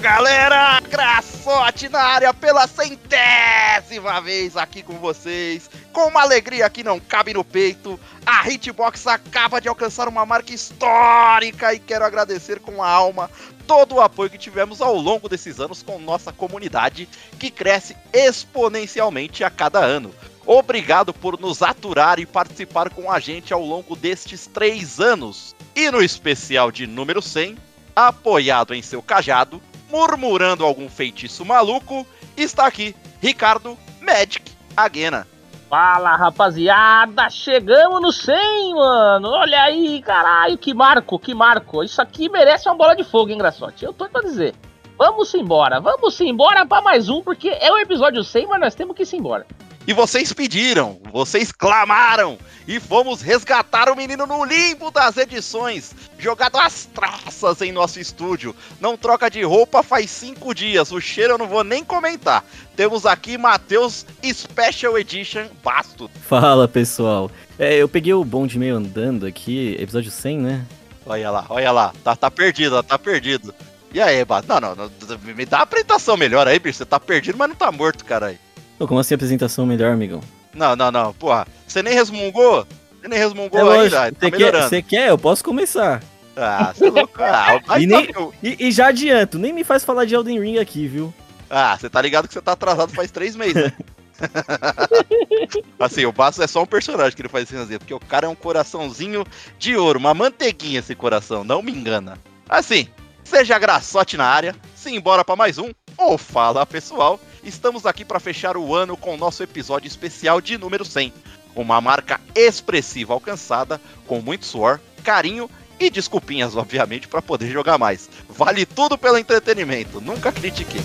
Galera, Graçote na área pela centésima vez aqui com vocês, com uma alegria que não cabe no peito. A Hitbox acaba de alcançar uma marca histórica e quero agradecer com a alma todo o apoio que tivemos ao longo desses anos com nossa comunidade, que cresce exponencialmente a cada ano. Obrigado por nos aturar e participar com a gente ao longo destes três anos. E no especial de número 100, apoiado em seu cajado, murmurando algum feitiço maluco, está aqui Ricardo Magic Aguena. Fala rapaziada, chegamos no 100, mano. Olha aí, caralho, que marco, que marco. Isso aqui merece uma bola de fogo, hein, Graçote? Eu tô pra dizer. Vamos embora, vamos embora para mais um, porque é o episódio 100, mas nós temos que ir embora. E vocês pediram, vocês clamaram, e fomos resgatar o menino no limbo das edições, jogado às traças em nosso estúdio. Não troca de roupa faz cinco dias, o cheiro eu não vou nem comentar. Temos aqui Matheus Special Edition Basto. Fala pessoal, é, eu peguei o bonde meio andando aqui, episódio 100, né? Olha lá, olha lá, tá, tá perdido, tá perdido. E aí, Basto? Não, não, não, me dá uma apresentação melhor aí, bicho. Você tá perdido, mas não tá morto, caralho. Pô, como assim apresentação melhor, amigão? Não, não, não, porra. Você nem resmungou? Você nem resmungou é ainda, tá melhorando. Você quer? Eu posso começar. Ah, você é louco. Ah, e, nem, e, e, já adianto, nem me faz falar de Elden Ring aqui, viu? Ah, você tá ligado que você tá atrasado faz três meses, né? assim, o Basso é só um personagem que ele faz assim, porque o cara é um coraçãozinho de ouro, uma manteiguinha esse coração, não me engana. Assim, seja graçote na área, se embora para mais um, ou fala pessoal, estamos aqui para fechar o ano com o nosso episódio especial de número 100. Uma marca expressiva alcançada com muito suor, carinho e desculpinhas, obviamente, para poder jogar mais. Vale tudo pelo entretenimento, nunca critiquei.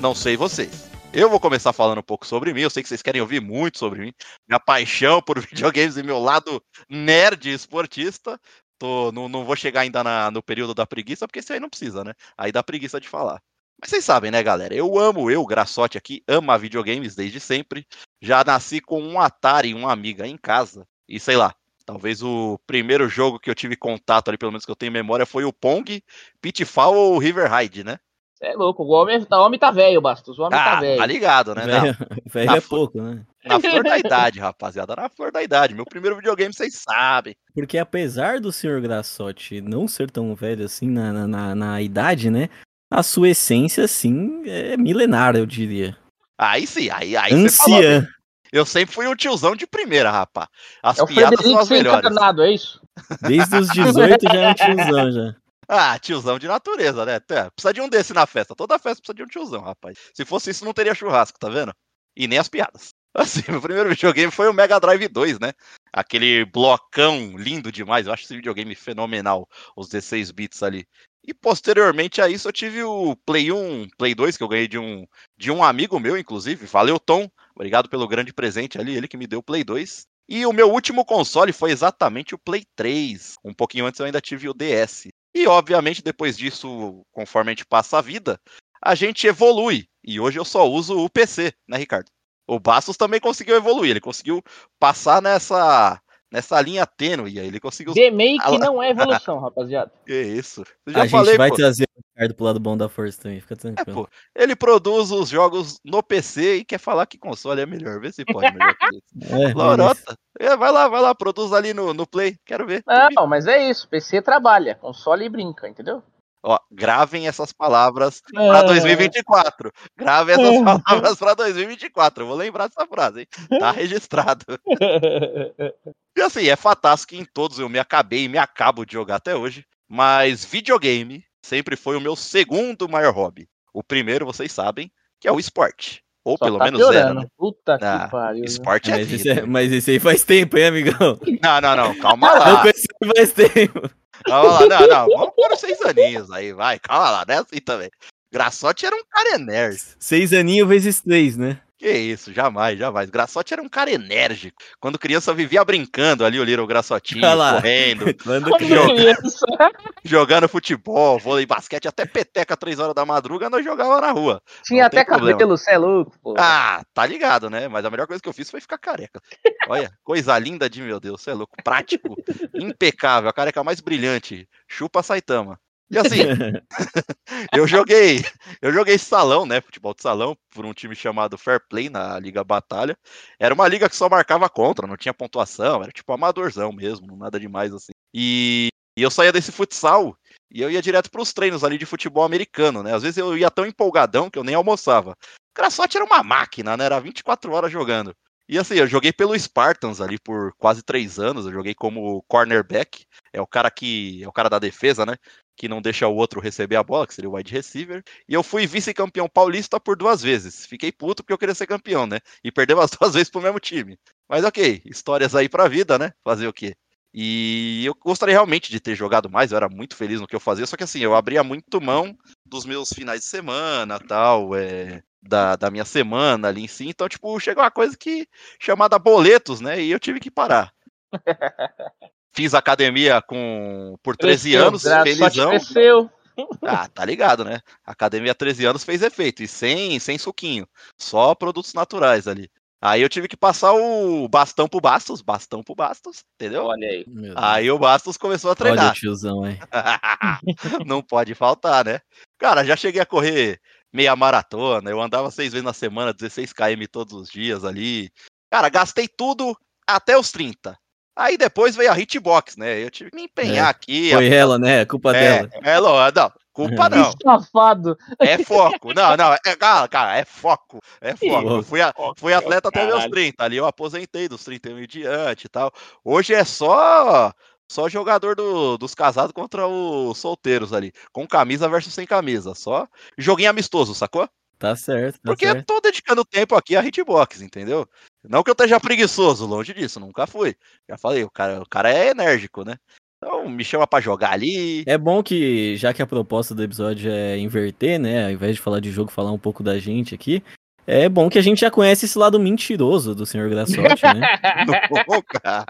Não sei vocês. Eu vou começar falando um pouco sobre mim. Eu sei que vocês querem ouvir muito sobre mim. Minha paixão por videogames e meu lado nerd esportista. Tô, não, não vou chegar ainda na, no período da preguiça, porque isso aí não precisa, né? Aí dá preguiça de falar. Mas vocês sabem, né, galera? Eu amo, eu, Graçote aqui, amo videogames desde sempre. Já nasci com um Atari uma amiga em casa. E sei lá, talvez o primeiro jogo que eu tive contato ali, pelo menos que eu tenho memória, foi o Pong, Pitfall ou River Ride, né? É louco, o homem, o homem tá velho, Bastos. O homem tá ah, tá velho. Tá ligado, né? Velho é pouco, né? Na flor da idade, rapaziada. Na flor da idade. Meu primeiro videogame, vocês sabem. Porque apesar do senhor Graçote não ser tão velho assim na, na, na idade, né? A sua essência, assim, é milenar, eu diria. Aí sim, aí, aí Anciã. Eu sempre fui um tiozão de primeira, rapaz. As é piadas são as melhores. Encarnado, é isso? Desde os 18 já é um tiozão já. Ah, tiozão de natureza, né? Precisa de um desse na festa. Toda festa precisa de um tiozão, rapaz. Se fosse isso, não teria churrasco, tá vendo? E nem as piadas. Assim, meu primeiro videogame foi o Mega Drive 2, né? Aquele blocão lindo demais. Eu acho esse videogame fenomenal, os 16 bits ali. E posteriormente a isso eu tive o Play 1, Play 2, que eu ganhei de um, de um amigo meu, inclusive. Valeu, Tom. Obrigado pelo grande presente ali, ele que me deu o Play 2. E o meu último console foi exatamente o Play 3. Um pouquinho antes eu ainda tive o DS. E, obviamente, depois disso, conforme a gente passa a vida, a gente evolui. E hoje eu só uso o PC, né, Ricardo? O Bastos também conseguiu evoluir, ele conseguiu passar nessa nessa linha tênue, ele conseguiu... Remake não é evolução, rapaziada. Que isso. a falei, gente vai pô. trazer Ricardo pro lado bom da força também, fica tranquilo. É, ele produz os jogos no PC e quer falar que console é melhor, vê se pode melhor que isso. É, Lorota, é, vai lá, vai lá, produz ali no, no Play, quero ver. Não, mas é isso, PC trabalha, console e brinca, entendeu? Ó, gravem essas palavras é. para 2024. Gravem essas é. palavras para 2024. Eu vou lembrar dessa frase, hein? Tá registrado. e assim, é fantástico que em todos eu me acabei e me acabo de jogar até hoje. Mas videogame sempre foi o meu segundo maior hobby. O primeiro, vocês sabem, que é o esporte. Ou Só pelo tá menos zero. Né? Puta ah, que pariu. Esporte é mas vida. Esse é, mas esse aí faz tempo, hein, amigão? Não, não, não. Calma lá. Eu conheci faz tempo. Calma lá, não, não. Vamos pôr os seis aninhos aí, vai. Calma lá, né? Assim também. Graçote era um cara nerd. Seis aninhos vezes três, né? Que isso, jamais, jamais. Graçote era um cara enérgico. Quando criança vivia brincando ali, o Little Graçotinho, correndo, criança. jogando futebol, vôlei, basquete, até peteca três horas da madruga, nós jogava na rua. Tinha Não até problema. cabelo, cê é louco, pô. Ah, tá ligado, né? Mas a melhor coisa que eu fiz foi ficar careca. Olha, coisa linda de meu Deus, você é louco. Prático, impecável, a careca mais brilhante. Chupa Saitama. E assim, eu joguei, eu joguei salão, né? Futebol de salão, por um time chamado Fair Play na Liga Batalha. Era uma liga que só marcava contra, não tinha pontuação, era tipo amadorzão mesmo, nada demais assim. E, e eu saía desse futsal e eu ia direto pros treinos ali de futebol americano, né? Às vezes eu ia tão empolgadão que eu nem almoçava. Graçote era uma máquina, né? Era 24 horas jogando. E assim, eu joguei pelo Spartans ali por quase três anos. Eu joguei como cornerback. É o cara que. É o cara da defesa, né? Que não deixa o outro receber a bola, que seria o wide receiver. E eu fui vice-campeão paulista por duas vezes. Fiquei puto porque eu queria ser campeão, né? E perdeu as duas vezes pro mesmo time. Mas ok, histórias aí pra vida, né? Fazer o quê? E eu gostaria realmente de ter jogado mais, eu era muito feliz no que eu fazia, só que assim, eu abria muito mão dos meus finais de semana, tal, é, da, da minha semana ali em si, então, tipo, chegou uma coisa que, chamada boletos, né, e eu tive que parar. Fiz academia com, por 13 Cresceu, anos, Graçote felizão. Cresceu. Ah, tá ligado, né? Academia 13 anos fez efeito, e sem, sem suquinho, só produtos naturais ali. Aí eu tive que passar o bastão pro Bastos, bastão pro Bastos, entendeu? Olha aí. Aí o Bastos começou a Olha o treinar. tiozão, hein? Não pode faltar, né? Cara, já cheguei a correr meia maratona, eu andava seis vezes na semana, 16 km todos os dias ali. Cara, gastei tudo até os 30. Aí depois veio a hitbox, né? Eu tive que me empenhar É, aqui. Foi ela, né? Culpa é, dela. é, lo- não, culpa não. Safado. É foco. Não, não, é, cara, cara, é foco. É foco. Eu fui, a- fui atleta até meus Caralho. 30. Ali eu aposentei dos 31 em diante e tal. Hoje é só só jogador do- dos casados contra os solteiros ali. Com camisa versus sem camisa. Só joguinho amistoso, sacou? Tá certo, tá Porque eu certo. tô dedicando tempo aqui a hitbox, entendeu? Não que eu esteja preguiçoso, longe disso, nunca fui. Já falei, o cara, o cara é enérgico, né? Então me chama pra jogar ali. É bom que, já que a proposta do episódio é inverter, né? Ao invés de falar de jogo, falar um pouco da gente aqui. É bom que a gente já conhece esse lado mentiroso do Sr. Graçote, né? Nunca,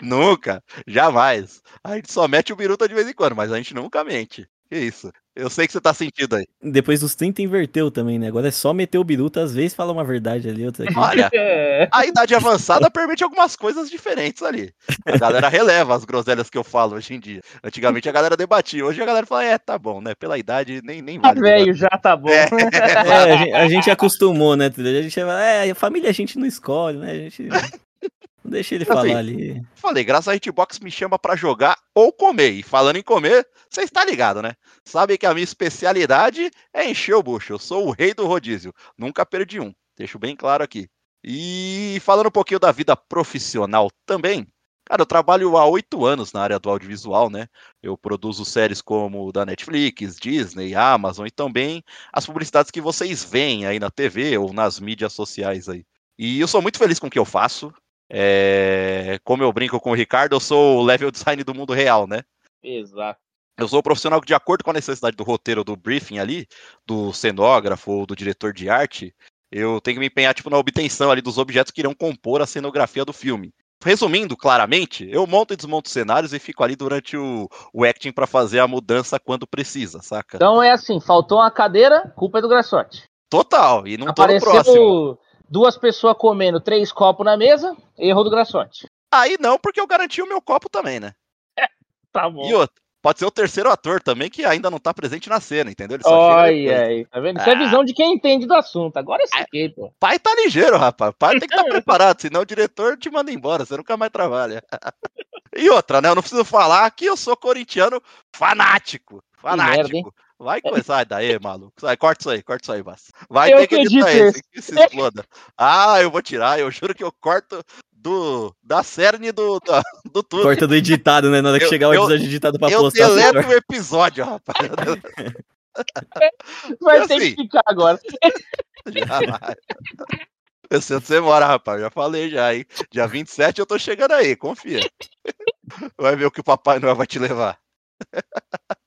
nunca, jamais. A gente só mete o biruta de vez em quando, mas a gente nunca mente. Que isso? Eu sei que você tá sentindo aí. Depois dos 30 inverteu também, né? Agora é só meter o biruta, às vezes fala uma verdade ali, outra aqui. Olha, É. a idade avançada permite algumas coisas diferentes ali. A galera releva as groselhas que eu falo hoje em dia. Antigamente a galera debatia, hoje a galera fala, é, tá bom, né? Pela idade nem, nem Tá vale. velho, já tá bom. É. É, a gente, a gente acostumou, né? A gente fala, é, a família a gente não escolhe, né? A gente. Deixa ele Assim, falar ali. Falei, graças a Hitbox me chama pra jogar ou comer. E falando em comer, você está ligado, né? Sabe que a minha especialidade é encher o bucho. Eu sou o rei do rodízio. Nunca perdi um. Deixo bem claro aqui. E falando um pouquinho da vida profissional também. Cara, eu trabalho há oito anos na área do audiovisual, né? Eu produzo séries como da Netflix, Disney, Amazon e também as publicidades que vocês veem aí na TV ou nas mídias sociais aí. E eu sou muito feliz com o que eu faço. É, como eu brinco com o Ricardo, eu sou o level design do mundo real, né? Exato. Eu sou o profissional que, de acordo com a necessidade do roteiro, do briefing ali, do cenógrafo ou do diretor de arte, eu tenho que me empenhar tipo, na obtenção ali dos objetos que irão compor a cenografia do filme. Resumindo claramente, eu monto e desmonto cenários e fico ali durante o, o acting para fazer a mudança quando precisa, saca? Então é assim, faltou uma cadeira, culpa é do Graçote. Total, e não tô no próximo. Duas pessoas comendo três copos na mesa, erro do Graçote. Aí não, porque eu garanti o meu copo também, né? Tá bom. E outro, pode ser o terceiro ator também que ainda não tá presente na cena, entendeu? Ele só tá vendo? Isso é Ah. visão de quem entende do assunto. Agora eu saquei, pô. Pai tá ligeiro, rapaz. Pai tem que estar preparado, senão o diretor te manda embora, você nunca mais trabalha. E outra, né? Eu não preciso falar que eu sou corintiano fanático. Fanático. merda? Vai começar, sai daí, maluco. Sai, corta isso aí, corta isso aí, Bass. Vai Eu ter que editar esse, que se exploda. Ah, eu vou tirar, eu juro que eu corto do, da cerne do, da- do tudo. Corta do editado, né? Na hora que Eu- chegar o eu- episódio editado pra eu postar. você deleto o episódio, rapaz. Vai Eu ter que ficar agora. Jamais. Eu sei onde você mora, rapaz. Já falei já, hein? Dia 27 eu tô chegando aí, confia. Vai ver o que o Papai Noel vai te levar.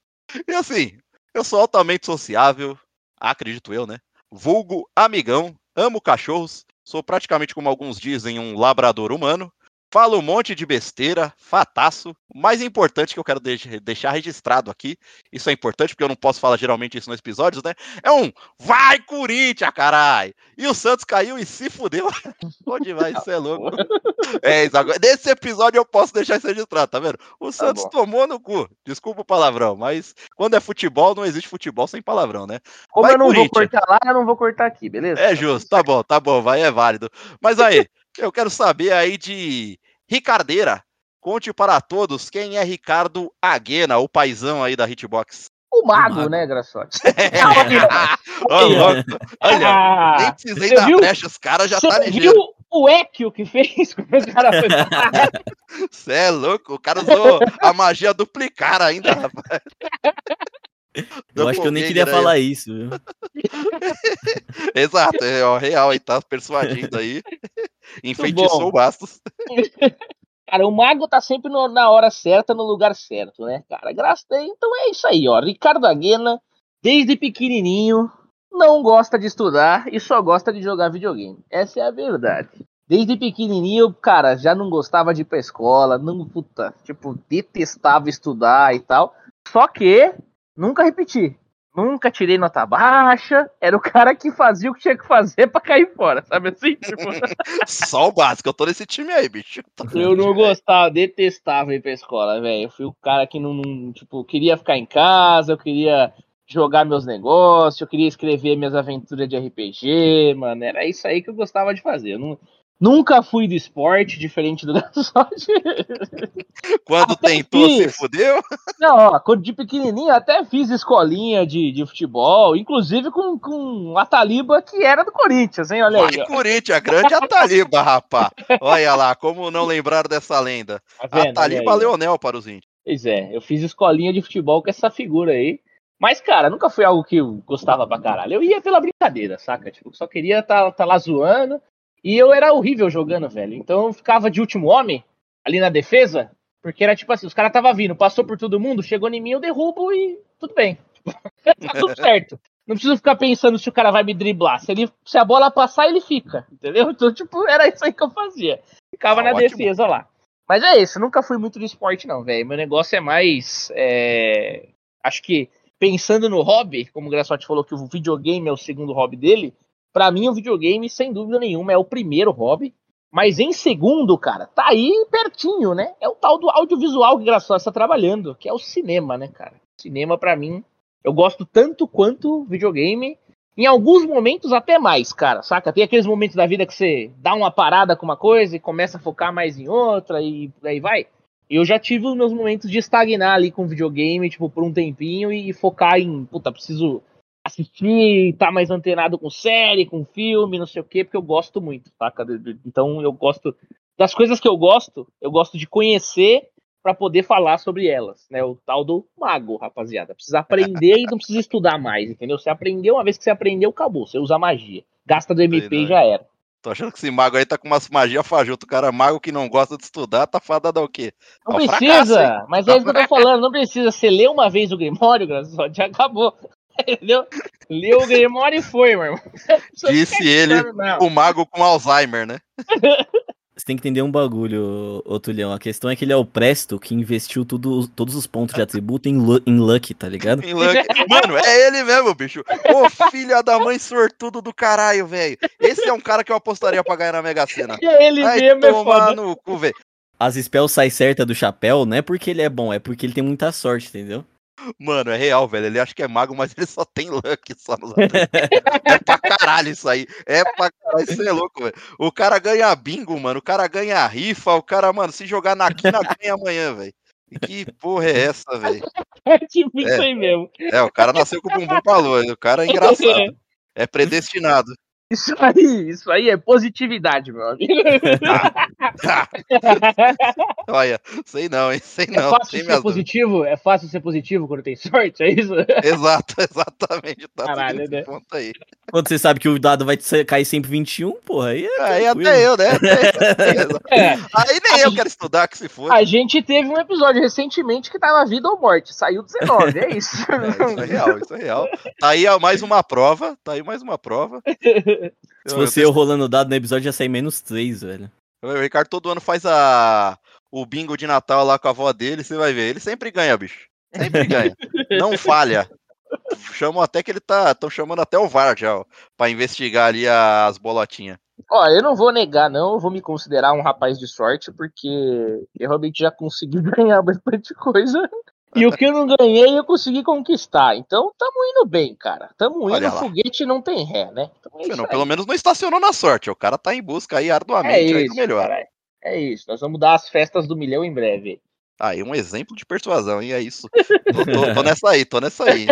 E assim, eu sou altamente sociável, acredito eu, né? Vulgo amigão amo cachorros, sou praticamente como alguns dizem um labrador humano. Falo um monte de besteira, fataço. O mais importante que eu quero deixar registrado aqui, isso é importante porque eu não posso falar geralmente isso nos episódios, né? É um vai Corinthians, carai! E o Santos caiu e se fudeu. Onde vai? Isso é louco. É, isso agora. Nesse episódio eu posso deixar isso registrado, tá vendo? O tá Santos tá tomou no cu. Desculpa o palavrão, mas quando é futebol, não existe futebol sem palavrão, né? Como vai, eu não vou cortar lá, eu não vou cortar aqui, beleza? É justo, tá bom, tá bom, vai, é válido. Mas aí. Eu quero saber aí de Ricardeira. Conte para todos quem é Ricardo Aguena, o paizão aí da Hitbox. O mago, o mago. né, Graçote? Olha, ah, nem precisei dar viu? brecha, os caras já tá ligeiro. viu o Ekio que fez com o cara foi... Você é louco, o cara usou a magia duplicar ainda, rapaz. Eu acho que eu nem queria falar isso. Viu? Exato, é ó, real aí, tá persuadindo aí. Enfeitiçou o Bastos. Cara, o mago tá sempre no, na hora certa, no lugar certo, né, cara? Graças a Então é isso aí, ó. Ricardo Aguena, desde pequenininho, não gosta de estudar e só gosta de jogar videogame. Essa é a verdade. Desde pequenininho, cara, já não gostava de ir pra escola, não, puta, tipo, detestava estudar e tal. Só que Nunca repeti. Nunca tirei nota baixa. Era o cara que fazia o que tinha que fazer pra cair fora, sabe assim? Tipo... Só o básico, eu tô nesse time aí, bicho. Eu não gostava, detestava ir pra escola, velho. Eu fui o cara que não, não, tipo, queria ficar em casa, eu queria jogar meus negócios, eu queria escrever minhas aventuras de RPG, mano. Era isso aí que eu gostava de fazer. Eu não, Nunca fui do esporte, diferente do Gassotti. Quando até tentou, fiz. se fudeu? Não, ó, de pequenininho até fiz escolinha de, de futebol, inclusive com, com a Taliba que era do Corinthians, hein? Olha Vai aí. Corinthians, a grande Ataliba, rapá. Olha lá, como não lembrar dessa lenda. Tá vendo, Ataliba Leonel para os índios. Pois é, eu fiz escolinha de futebol com essa figura aí. Mas, cara, nunca foi algo que eu gostava pra caralho. Eu ia pela brincadeira, saca? Tipo, só queria estar tá, tá lá zoando. E eu era horrível jogando, velho. Então eu ficava de último homem ali na defesa, porque era tipo assim, os caras tava vindo, passou por todo mundo, chegou em mim, eu derrubo e tudo bem. tá tudo certo. Não preciso ficar pensando se o cara vai me driblar. Se, ele, se a bola passar, ele fica. Entendeu? Então, tipo, era isso aí que eu fazia. Ficava ah, na ótimo. defesa lá. Mas é isso, nunca fui muito de esporte, não, velho. Meu negócio é mais. É... Acho que pensando no hobby, como o Graçote falou que o videogame é o segundo hobby dele, para mim, o videogame, sem dúvida nenhuma, é o primeiro hobby. Mas em segundo, cara, tá aí pertinho, né? É o tal do audiovisual que o Graçosa está trabalhando, que é o cinema, né, cara? Cinema, para mim, eu gosto tanto quanto videogame. Em alguns momentos, até mais, cara, saca? Tem aqueles momentos da vida que você dá uma parada com uma coisa e começa a focar mais em outra e aí vai. Eu já tive os meus momentos de estagnar ali com videogame, tipo, por um tempinho e focar em, puta, preciso assistir, estar tá mais antenado com série, com filme, não sei o quê, porque eu gosto muito, saca? Então eu gosto das coisas que eu gosto, eu gosto de conhecer para poder falar sobre elas, né? O tal do mago, rapaziada. Precisa aprender e não precisa estudar mais, entendeu? Você aprendeu, uma vez que você aprendeu, acabou. Você usa magia. Gasta do MP e já era. Tô achando que esse mago aí tá com umas magia fajuta. O cara mago que não gosta de estudar, tá fadado ao quê? Não precisa, fracasso, mas é isso que eu tô falando. Não precisa. Você lê uma vez o Grimório, já acabou. Entendeu? Leu o Grimório e foi, meu irmão. Disse ele, o mago com Alzheimer, né? Você tem que entender um bagulho, ô Tulhão. A questão é que ele é o Presto que investiu tudo, todos os pontos de atributo em, em Luck, tá ligado? Em Luck. Mano, é ele mesmo, bicho. Ô, filha da mãe sortudo do caralho, velho. Esse é um cara que eu apostaria pra ganhar na Mega Sena. É ele Ai, mesmo, é foda. no cu, velho. As spells saem certa do chapéu, não é porque ele é bom, é porque ele tem muita sorte, entendeu? Mano, é real, velho. Ele acha que é mago, mas ele só tem luck só nos É pra caralho isso aí. É pra caralho, isso é louco, velho. O cara ganha bingo, mano. O cara ganha rifa. O cara, mano, se jogar na quina, ganha amanhã, velho. Que porra é essa, velho? É tipo isso é, aí mesmo. É, o cara nasceu com o bumbum pra lua. O cara é engraçado. É predestinado. Isso aí, isso aí é positividade, meu amigo. Olha, sei não, hein? Sei é não. É fácil ser positivo? É fácil ser positivo quando tem sorte, é isso? Exato, exatamente. Tá Caralho, né? ponto aí. Quando você sabe que o dado vai cair sempre 21, porra, aí é. Aí até eu, né? é. Aí nem eu quero estudar, que se for. A gente teve um episódio recentemente que tava vida ou morte. Saiu 19, é isso. É, isso é real, isso é real. Tá aí mais uma prova, tá aí mais uma prova. Se fosse eu rolando dado no episódio, ia sair menos 3, velho. O Ricardo todo ano faz a... o bingo de Natal lá com a avó dele, você vai ver. Ele sempre ganha, bicho. Sempre ganha. Não falha. Chamam até que ele tá. Estão chamando até o VAR já, ó, pra investigar ali as bolotinhas. Ó, eu não vou negar, não, eu vou me considerar um rapaz de sorte, porque eu realmente já consegui ganhar bastante coisa. E o que eu não ganhei, eu consegui conquistar. Então, tamo indo bem, cara. Tamo indo, foguete não tem ré, né? Então, é não, pelo menos não estacionou na sorte. O cara tá em busca aí arduamente é isso, melhor. Cara, é isso. Nós vamos dar as festas do milhão em breve. Aí, um exemplo de persuasão, e é isso. Tô, tô, tô, nessa aí, tô nessa aí.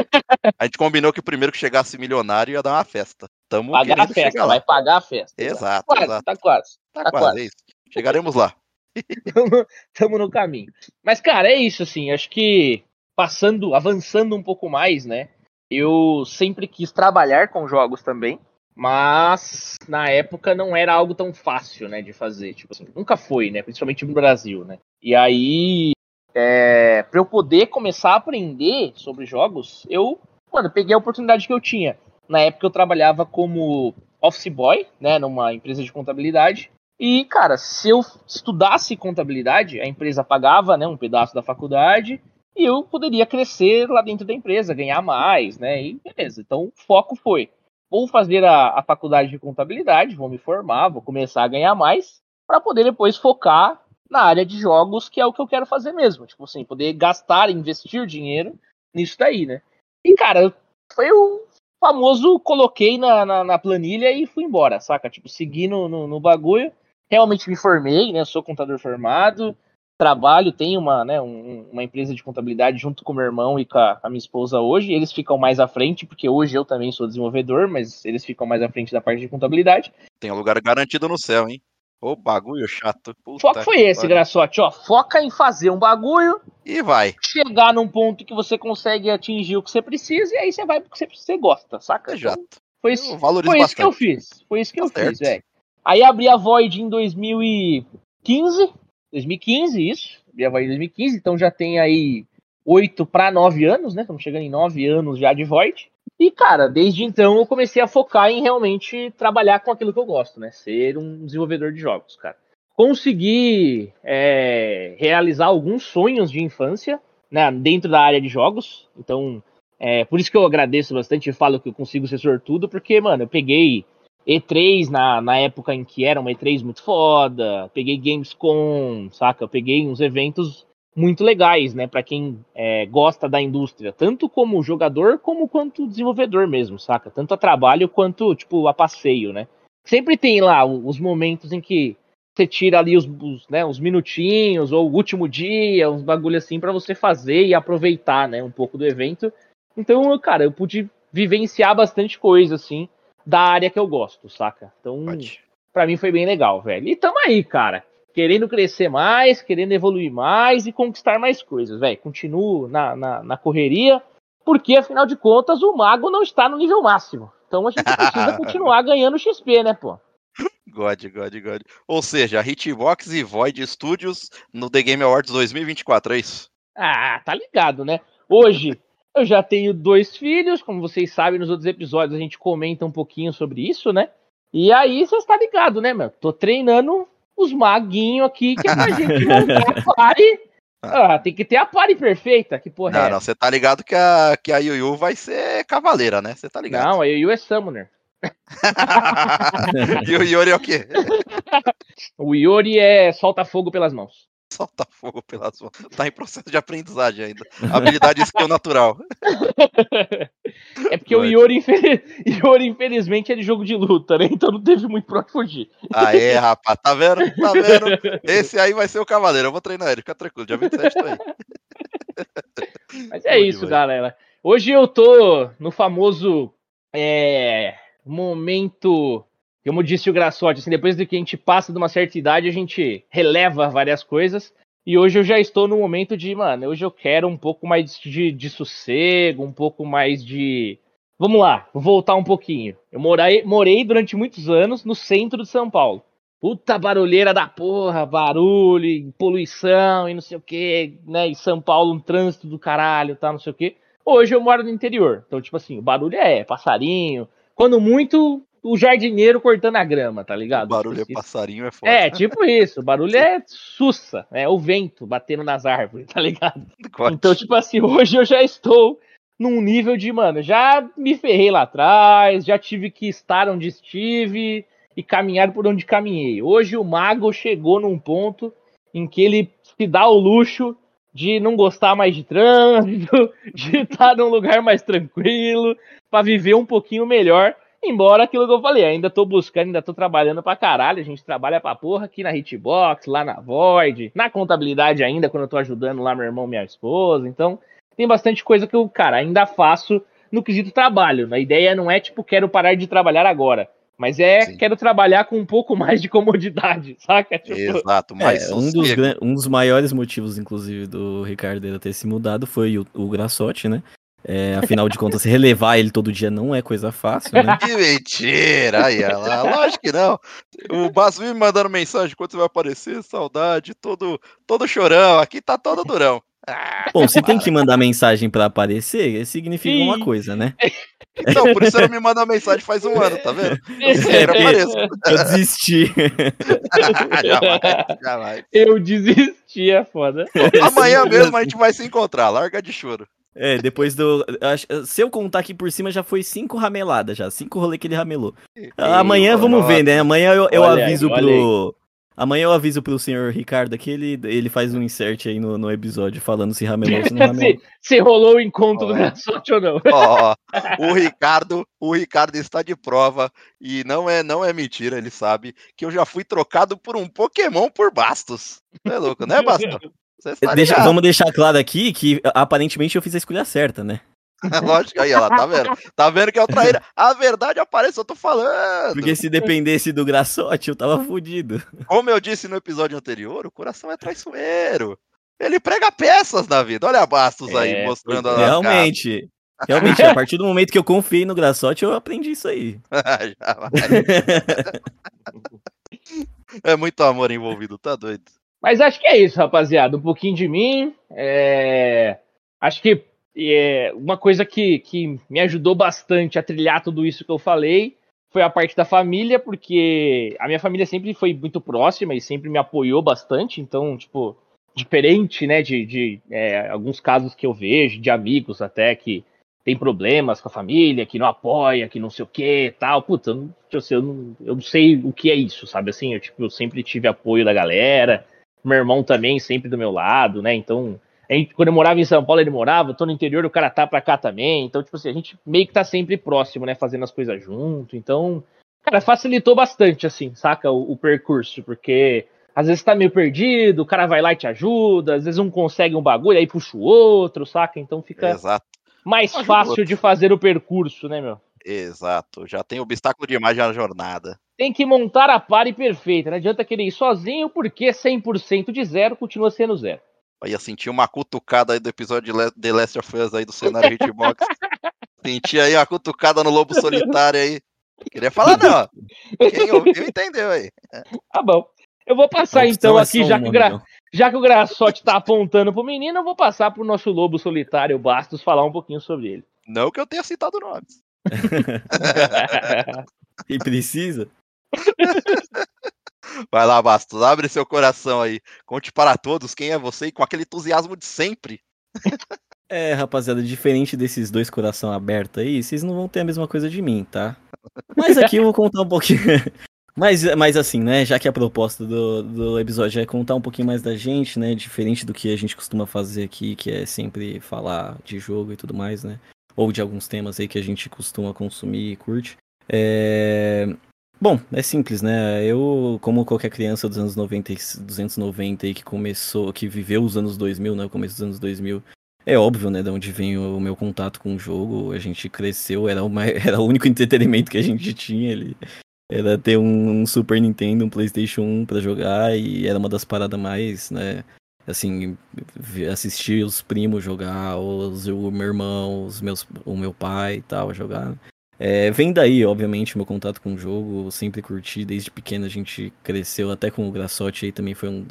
A gente combinou que o primeiro que chegasse milionário ia dar uma festa. Tamo pagar a festa, vai pagar a festa. Exato, tá quase, exato. Tá quase. Tá, tá quase, quase. É isso. Chegaremos lá. tamo, tamo no caminho. Mas, cara, é isso, assim. Acho que passando, avançando um pouco mais, né? Eu sempre quis trabalhar com jogos também, mas na época não era algo tão fácil, né, de fazer. Tipo assim, nunca foi, né? Principalmente no Brasil, né? E aí, é, para eu poder começar a aprender sobre jogos, eu, mano, peguei a oportunidade que eu tinha. Na época eu trabalhava como office boy, né, numa empresa de contabilidade. E, cara, se eu estudasse contabilidade, a empresa pagava, né, um pedaço da faculdade e eu poderia crescer lá dentro da empresa, ganhar mais, né? E beleza. Então o foco foi: vou fazer a, a faculdade de contabilidade, vou me formar, vou começar a ganhar mais, para poder depois focar na área de jogos, que é o que eu quero fazer mesmo. Tipo assim, poder gastar, investir dinheiro nisso daí, né? E, cara, foi o famoso coloquei na, na, na planilha e fui embora, saca? Tipo, segui no, no, no, bagulho. Realmente me formei, né? Sou contador formado. Trabalho, tenho uma, né, um, uma empresa de contabilidade junto com meu irmão e com a, a minha esposa hoje. Eles ficam mais à frente, porque hoje eu também sou desenvolvedor, mas eles ficam mais à frente da parte de contabilidade. Tem um lugar garantido no céu, hein? Ô, bagulho chato. Puta Foco foi esse. Graçote, ó. Foca em fazer um bagulho. E vai. Chegar num ponto que você consegue atingir o que você precisa, e aí você vai porque você, você gosta, saca? Exato. Então, foi isso, foi isso que eu fiz. Foi isso que tá eu certo. fiz, velho. Aí abri a Void em 2015. 2015, isso. Abri a Void em 2015, então já tem aí 8 para 9 anos, né? Estamos chegando em 9 anos já de Void. E, cara, desde então eu comecei a focar em realmente trabalhar com aquilo que eu gosto, né? Ser um desenvolvedor de jogos, cara. Consegui é, realizar alguns sonhos de infância né, dentro da área de jogos. Então, é, por isso que eu agradeço bastante e falo que eu consigo ser sortudo, porque, mano, eu peguei E3 na, na época em que era uma E3 muito foda, peguei Gamescom, saca? Eu peguei uns eventos muito legais, né, para quem é, gosta da indústria, tanto como jogador como quanto desenvolvedor mesmo, saca? Tanto a trabalho quanto tipo a passeio, né? Sempre tem lá os momentos em que você tira ali os, os, né, os minutinhos ou o último dia, uns bagulho assim para você fazer e aproveitar, né, um pouco do evento. Então, cara, eu pude vivenciar bastante coisa assim da área que eu gosto, saca? Então, para mim foi bem legal, velho. E tamo aí, cara querendo crescer mais, querendo evoluir mais e conquistar mais coisas, velho. Continuo na, na, na, correria, porque afinal de contas o mago não está no nível máximo. Então a gente precisa continuar ganhando XP, né, pô? God, God, God. Ou seja, Hitbox e Void Studios no The Game Awards 2024, é isso? Ah, tá ligado, né? Hoje eu já tenho dois filhos, como vocês sabem, nos outros episódios a gente comenta um pouquinho sobre isso, né? E aí você está ligado, né, meu? Tô treinando os maguinhos aqui que é pra gente montar a pare. Ah, tem que ter a pare perfeita, que porra não, é Não, você tá ligado que a, que a Yuyu vai ser cavaleira, né? Você tá ligado? Não, a Yuyu é Summoner. e o Yori é o quê? o Yori é solta fogo pelas mãos solta fogo pelas mãos. Tá em processo de aprendizagem ainda. Habilidade skill natural. É porque o Yori, infeliz... Yori, infelizmente, é de jogo de luta, né? Então não teve muito pra fugir. Aê, rapaz, tá vendo? Tá vendo? Esse aí vai ser o cavaleiro. Eu vou treinar ele, fica tranquilo. Dia 27 tô aí. Mas é isso, galera. Hoje eu tô no famoso é, momento como disse o Grassotti, assim, depois de que a gente passa de uma certa idade, a gente releva várias coisas. E hoje eu já estou no momento de, mano, hoje eu quero um pouco mais de, de sossego, um pouco mais de. Vamos lá, voltar um pouquinho. Eu morei, morei durante muitos anos no centro de São Paulo. Puta barulheira da porra, barulho, poluição e não sei o que, né? E São Paulo, um trânsito do caralho, tá, não sei o que. Hoje eu moro no interior. Então, tipo assim, o barulho é passarinho. Quando muito, o jardineiro cortando a grama, tá ligado? O barulho Tipo é isso. passarinho, é foda. É, tipo isso. O barulho é sussa. É o vento batendo nas árvores, tá ligado? Gote. Então, tipo assim, hoje eu já estou num nível de, mano, já me ferrei lá atrás, já tive que estar onde estive e caminhar por onde caminhei. Hoje o mago chegou num ponto em que ele se dá o luxo de não gostar mais de trânsito, de estar num lugar mais tranquilo, pra viver um pouquinho melhor. Embora aquilo que eu falei, ainda tô buscando, ainda tô trabalhando pra caralho. A gente trabalha pra porra aqui na Hitbox, lá na Void, na contabilidade ainda, quando eu tô ajudando lá meu irmão e minha esposa. Então, tem bastante coisa que eu, cara, ainda faço no quesito trabalho. A ideia não é tipo, quero parar de trabalhar agora. Mas é, Sim. quero trabalhar com um pouco mais de comodidade, saca? Tipo, Exato, mas É, um, dos, um dos maiores motivos, inclusive, do Ricardo ter se mudado foi o, o Grassotti, né? É, afinal de contas, relevar ele todo dia não é coisa fácil, né? Que mentira! Aí, lá, lógico que não. O Basu me mandando mensagem quando você vai aparecer, saudade, todo, todo chorão. Aqui tá todo durão. Ah, Bom, se tem que mandar mensagem pra aparecer, significa uma Ih. coisa, né? então, por isso você não me manda mensagem faz um ano, tá vendo? Eu apareço. Eu desisti. jamais, jamais. Eu desisti, é foda. Amanhã mesmo a gente vai se encontrar, larga de choro. É, depois do. Se eu contar aqui por cima, já foi cinco rameladas já. Cinco rolê que ele ramelou. Amanhã vamos ver, né? Amanhã eu, eu Olha aí, aviso olha pro. Amanhã eu aviso pro senhor Ricardo que ele, ele faz um insert aí no, no episódio falando se ramelou ou se não ramelou. se, se rolou o encontro do Ó. Graçote ou não. Ó, ó, o Ricardo, o Ricardo está de prova e não é, não é mentira, ele sabe que eu já fui trocado por um Pokémon por Bastos. Você é louco, né, Bastos? Está Deixa- vamos deixar claro aqui que aparentemente eu fiz a escolha certa, né? Lógico, aí, ó, tá vendo? Tá vendo que é o traíra. A verdade aparece, eu tô falando. Porque se dependesse do Graçote, eu tava fudido. Como eu disse no episódio anterior, o coração é traiçoeiro. Ele prega peças na vida. Olha a Bastos aí, É, mostrando a Realmente. Realmente, a partir do momento que eu confiei no Graçote, eu aprendi isso aí. É muito amor envolvido, tá doido. Mas acho que é isso, rapaziada. Um pouquinho de mim. é, Acho que é, uma coisa que, que me ajudou bastante a trilhar tudo isso que eu falei foi a parte da família, porque a minha família sempre foi muito próxima e sempre me apoiou bastante. Então, tipo, diferente, né, de, de é, alguns casos que eu vejo, de amigos até que tem problemas com a família, que não apoia, que não sei o que tal. Puta, eu não, eu, sei, eu, não, eu não sei o que é isso, sabe assim? Eu, tipo, eu sempre tive apoio da galera meu irmão também sempre do meu lado, né? Então, a gente, quando eu morava em São Paulo, ele morava, eu tô no interior, o cara tá pra cá também. Então, tipo assim, a gente meio que tá sempre próximo, né? Fazendo as coisas junto. Então, cara, facilitou bastante, assim, saca? O, o percurso, porque às vezes tá meio perdido, o cara vai lá e te ajuda, às vezes um consegue um bagulho, aí puxa o outro, saca? Então fica Exato, mais Ajuda o fácil de fazer o percurso, né, meu? Exato. Já tem obstáculo demais na jornada. Tem que montar a pare perfeita, não adianta querer ir sozinho, porque 100% de zero continua sendo zero. Eu ia sentir uma cutucada aí do episódio de The Last of Us aí do cenário Hitbox. Senti aí uma cutucada no Lobo Solitário aí. Queria falar não. Quem ouviu entendeu aí. Tá bom. Eu vou passar então é aqui, já que, o gra... já que o Graçote tá apontando pro menino, eu vou passar pro nosso lobo solitário Bastos falar um pouquinho sobre ele. Não que eu tenha citado nomes. E precisa? Vai lá, Bastos, abre seu coração aí. Conte para todos quem é você e com aquele entusiasmo de sempre. É, rapaziada, diferente desses dois coração aberto aí, vocês não vão ter a mesma coisa de mim, tá? Mas aqui eu vou contar um pouquinho. Mas, mas assim, né? Já que a proposta do, do episódio é contar um pouquinho mais da gente, né? Diferente do que a gente costuma fazer aqui, que é sempre falar de jogo e tudo mais, né? Ou de alguns temas aí que a gente costuma consumir e curte. É... Bom, é simples, né? Eu, como qualquer criança dos anos 90, e 290 aí que começou, que viveu os anos 2000, né? O começo dos anos 2000, é óbvio, né, de onde vem o meu contato com o jogo. A gente cresceu, era, uma, era o único entretenimento que a gente tinha. Ele, era ter um, um Super Nintendo, um PlayStation 1 pra jogar e era uma das paradas mais, né, assim, assistir os primos jogar, os, o meu irmão, os meus, o meu pai e tal jogar. É, vem daí, obviamente, meu contato com o jogo, eu sempre curti, desde pequeno a gente cresceu, até com o Grassotti aí também foi um.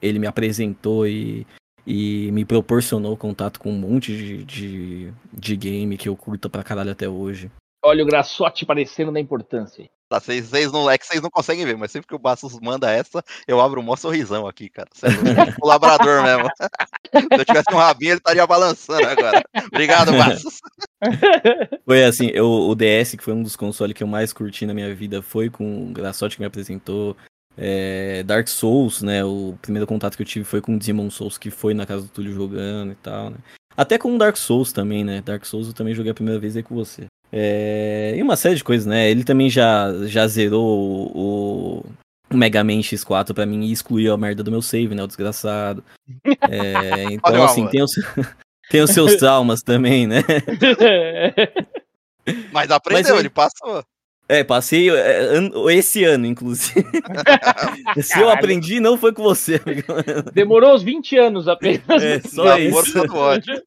Ele me apresentou e, e me proporcionou contato com um monte de, de, de game que eu curto pra caralho até hoje. Olha o graçote parecendo da importância. Tá, vocês, vocês não, é que vocês não conseguem ver, mas sempre que o Bastos manda essa, eu abro um maior sorrisão aqui, cara. Sério, um colaborador mesmo. Se eu tivesse um rabinho, ele estaria balançando agora. Obrigado, Bastos. Foi assim, eu, o DS, que foi um dos consoles que eu mais curti na minha vida, foi com o Graçote que me apresentou. É, Dark Souls, né? O primeiro contato que eu tive foi com Demon Souls, que foi na casa do Túlio jogando e tal, né? Até com Dark Souls também, né? Dark Souls eu também joguei a primeira vez aí com você. É, e uma série de coisas, né? Ele também já, já zerou o, o Mega Man X4 pra mim e excluiu a merda do meu save, né? O desgraçado. É, então, Olha, assim, tem os, tem os seus traumas também, né? Mas aprendeu, Mas ele passou. É, passei é, an- esse ano, inclusive. Se eu aprendi, não foi com você, amigo. Demorou uns 20 anos apenas. É, só isso. força do ódio.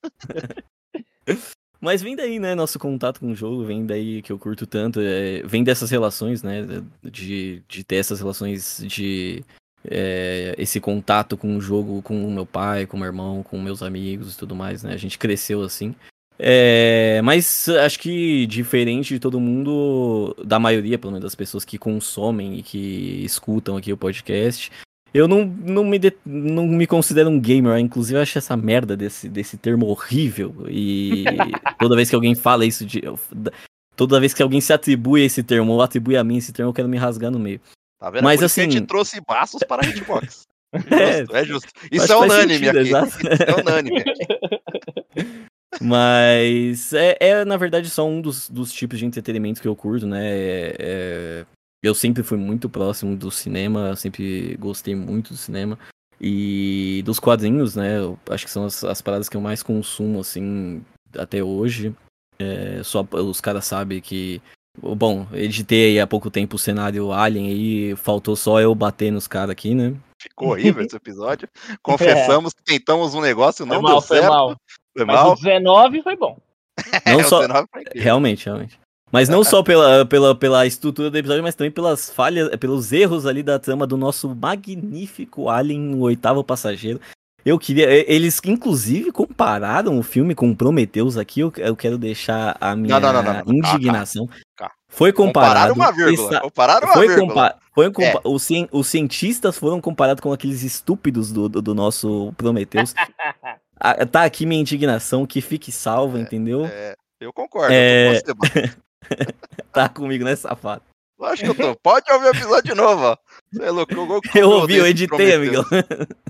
Mas vem daí, né, nosso contato com o jogo, vem daí que eu curto tanto, é, vem dessas relações, né, de, de ter essas relações de é, esse contato com o jogo, com o meu pai, com o meu irmão, com meus amigos e tudo mais, né, a gente cresceu assim. É, mas acho que diferente de todo mundo, da maioria, pelo menos das pessoas que consomem e que escutam aqui o podcast, eu não, não, me, de- não me considero um gamer, inclusive eu acho essa merda desse, desse termo horrível. E toda vez que alguém fala isso, de, eu- da- toda vez que alguém se atribui a esse termo ou atribui a mim esse termo, eu quero me rasgar no meio. Tá vendo? Mas, Por que a assim- gente trouxe Bastos para a Hitbox. É, Justo, é justo. Isso é unânime sentido, aqui. exato. Isso é unânime aqui. Mas é, é, na verdade, só um dos, dos tipos de entretenimento que eu curto, né? É- é- eu sempre fui muito próximo do cinema, sempre gostei muito do cinema. E dos quadrinhos, né? Eu acho que são as, as paradas que eu mais consumo, assim, até hoje. É, só os caras sabem que. Bom, editei aí há pouco tempo o cenário Alien aí, faltou só eu bater nos caras aqui, né? Ficou horrível esse episódio. Confessamos que tentamos um negócio, Foi não mal, deu foi certo. mal. Foi Mas o mal. 19 foi bom. Não É, o só. 19 foi. Realmente, realmente. Mas não só pela, pela, pela estrutura do episódio, mas também pelas falhas, pelos erros ali da trama do nosso magnífico Alien, o oitavo passageiro. Eu queria. Eles, inclusive, compararam o filme com Prometheus aqui. Eu, eu quero deixar a minha Não, não, não, não, não. indignação. Cá, cá. Foi comparado. Compararam uma vírgula. está- Compararam uma foi vírgula. compa foi compa É. os, os cientistas foram comparados com aqueles estúpidos do, do, do nosso Prometheus. Ah, tá aqui minha indignação, que fique salva, entendeu? É, eu concordo. É. Eu Tá comigo, né, safado? Lógico que eu tô. Pode ouvir o episódio de novo, ó. Você é louco. Eu, Eu ouvi, eu editei, amigão.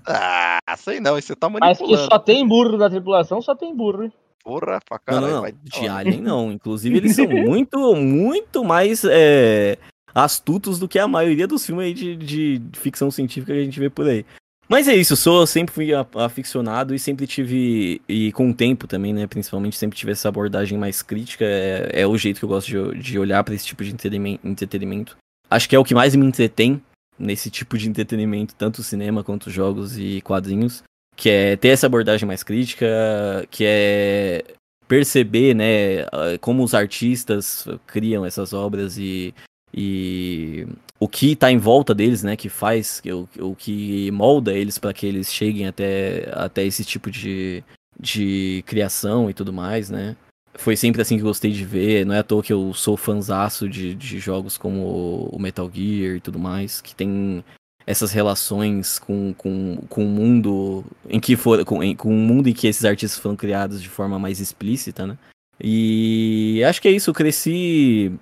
Ah, sei não. Você tá Mas que manipulando. só tem burro na tripulação, só tem burro. hein? Porra, pra Não, caralho. não, não. vai De. Alien não. Inclusive, eles são muito, muito mais é, astutos do que a maioria dos filmes aí de, de ficção científica que a gente vê por aí. Mas é isso, sou, sempre fui aficionado e sempre tive, e com o tempo também, né, principalmente sempre tive essa abordagem mais crítica, é, é o jeito que eu gosto de, de olhar pra esse tipo de entretenimento-. Acho que é o que mais me entretém nesse tipo de entretenimento, tanto cinema quanto jogos e quadrinhos, que é ter essa abordagem mais crítica, que é perceber, né, como os artistas criam essas obras e, e o que tá em volta deles, né, que faz, o, o que molda eles para que eles cheguem até, até esse tipo de, de criação e tudo mais, né. Foi sempre assim que gostei de ver, não é à toa que eu sou fanzaço de, de jogos como o Metal Gear e tudo mais, que tem essas relações com, com, com o mundo em que for com, com o mundo em que esses artistas foram criados de forma mais explícita, né? E acho que é isso, eu cresci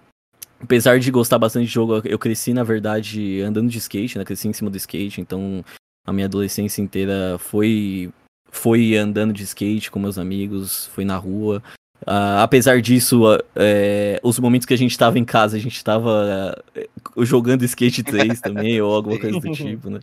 apesar de gostar bastante de jogo, eu cresci na verdade andando de skate, né? Cresci em cima do skate, então a minha adolescência inteira foi foi andando de skate com meus amigos, foi na rua. Ah, apesar disso, é, os momentos que a gente tava em casa, a gente tava ah, jogando Skate 3 também, ou alguma coisa do tipo, né?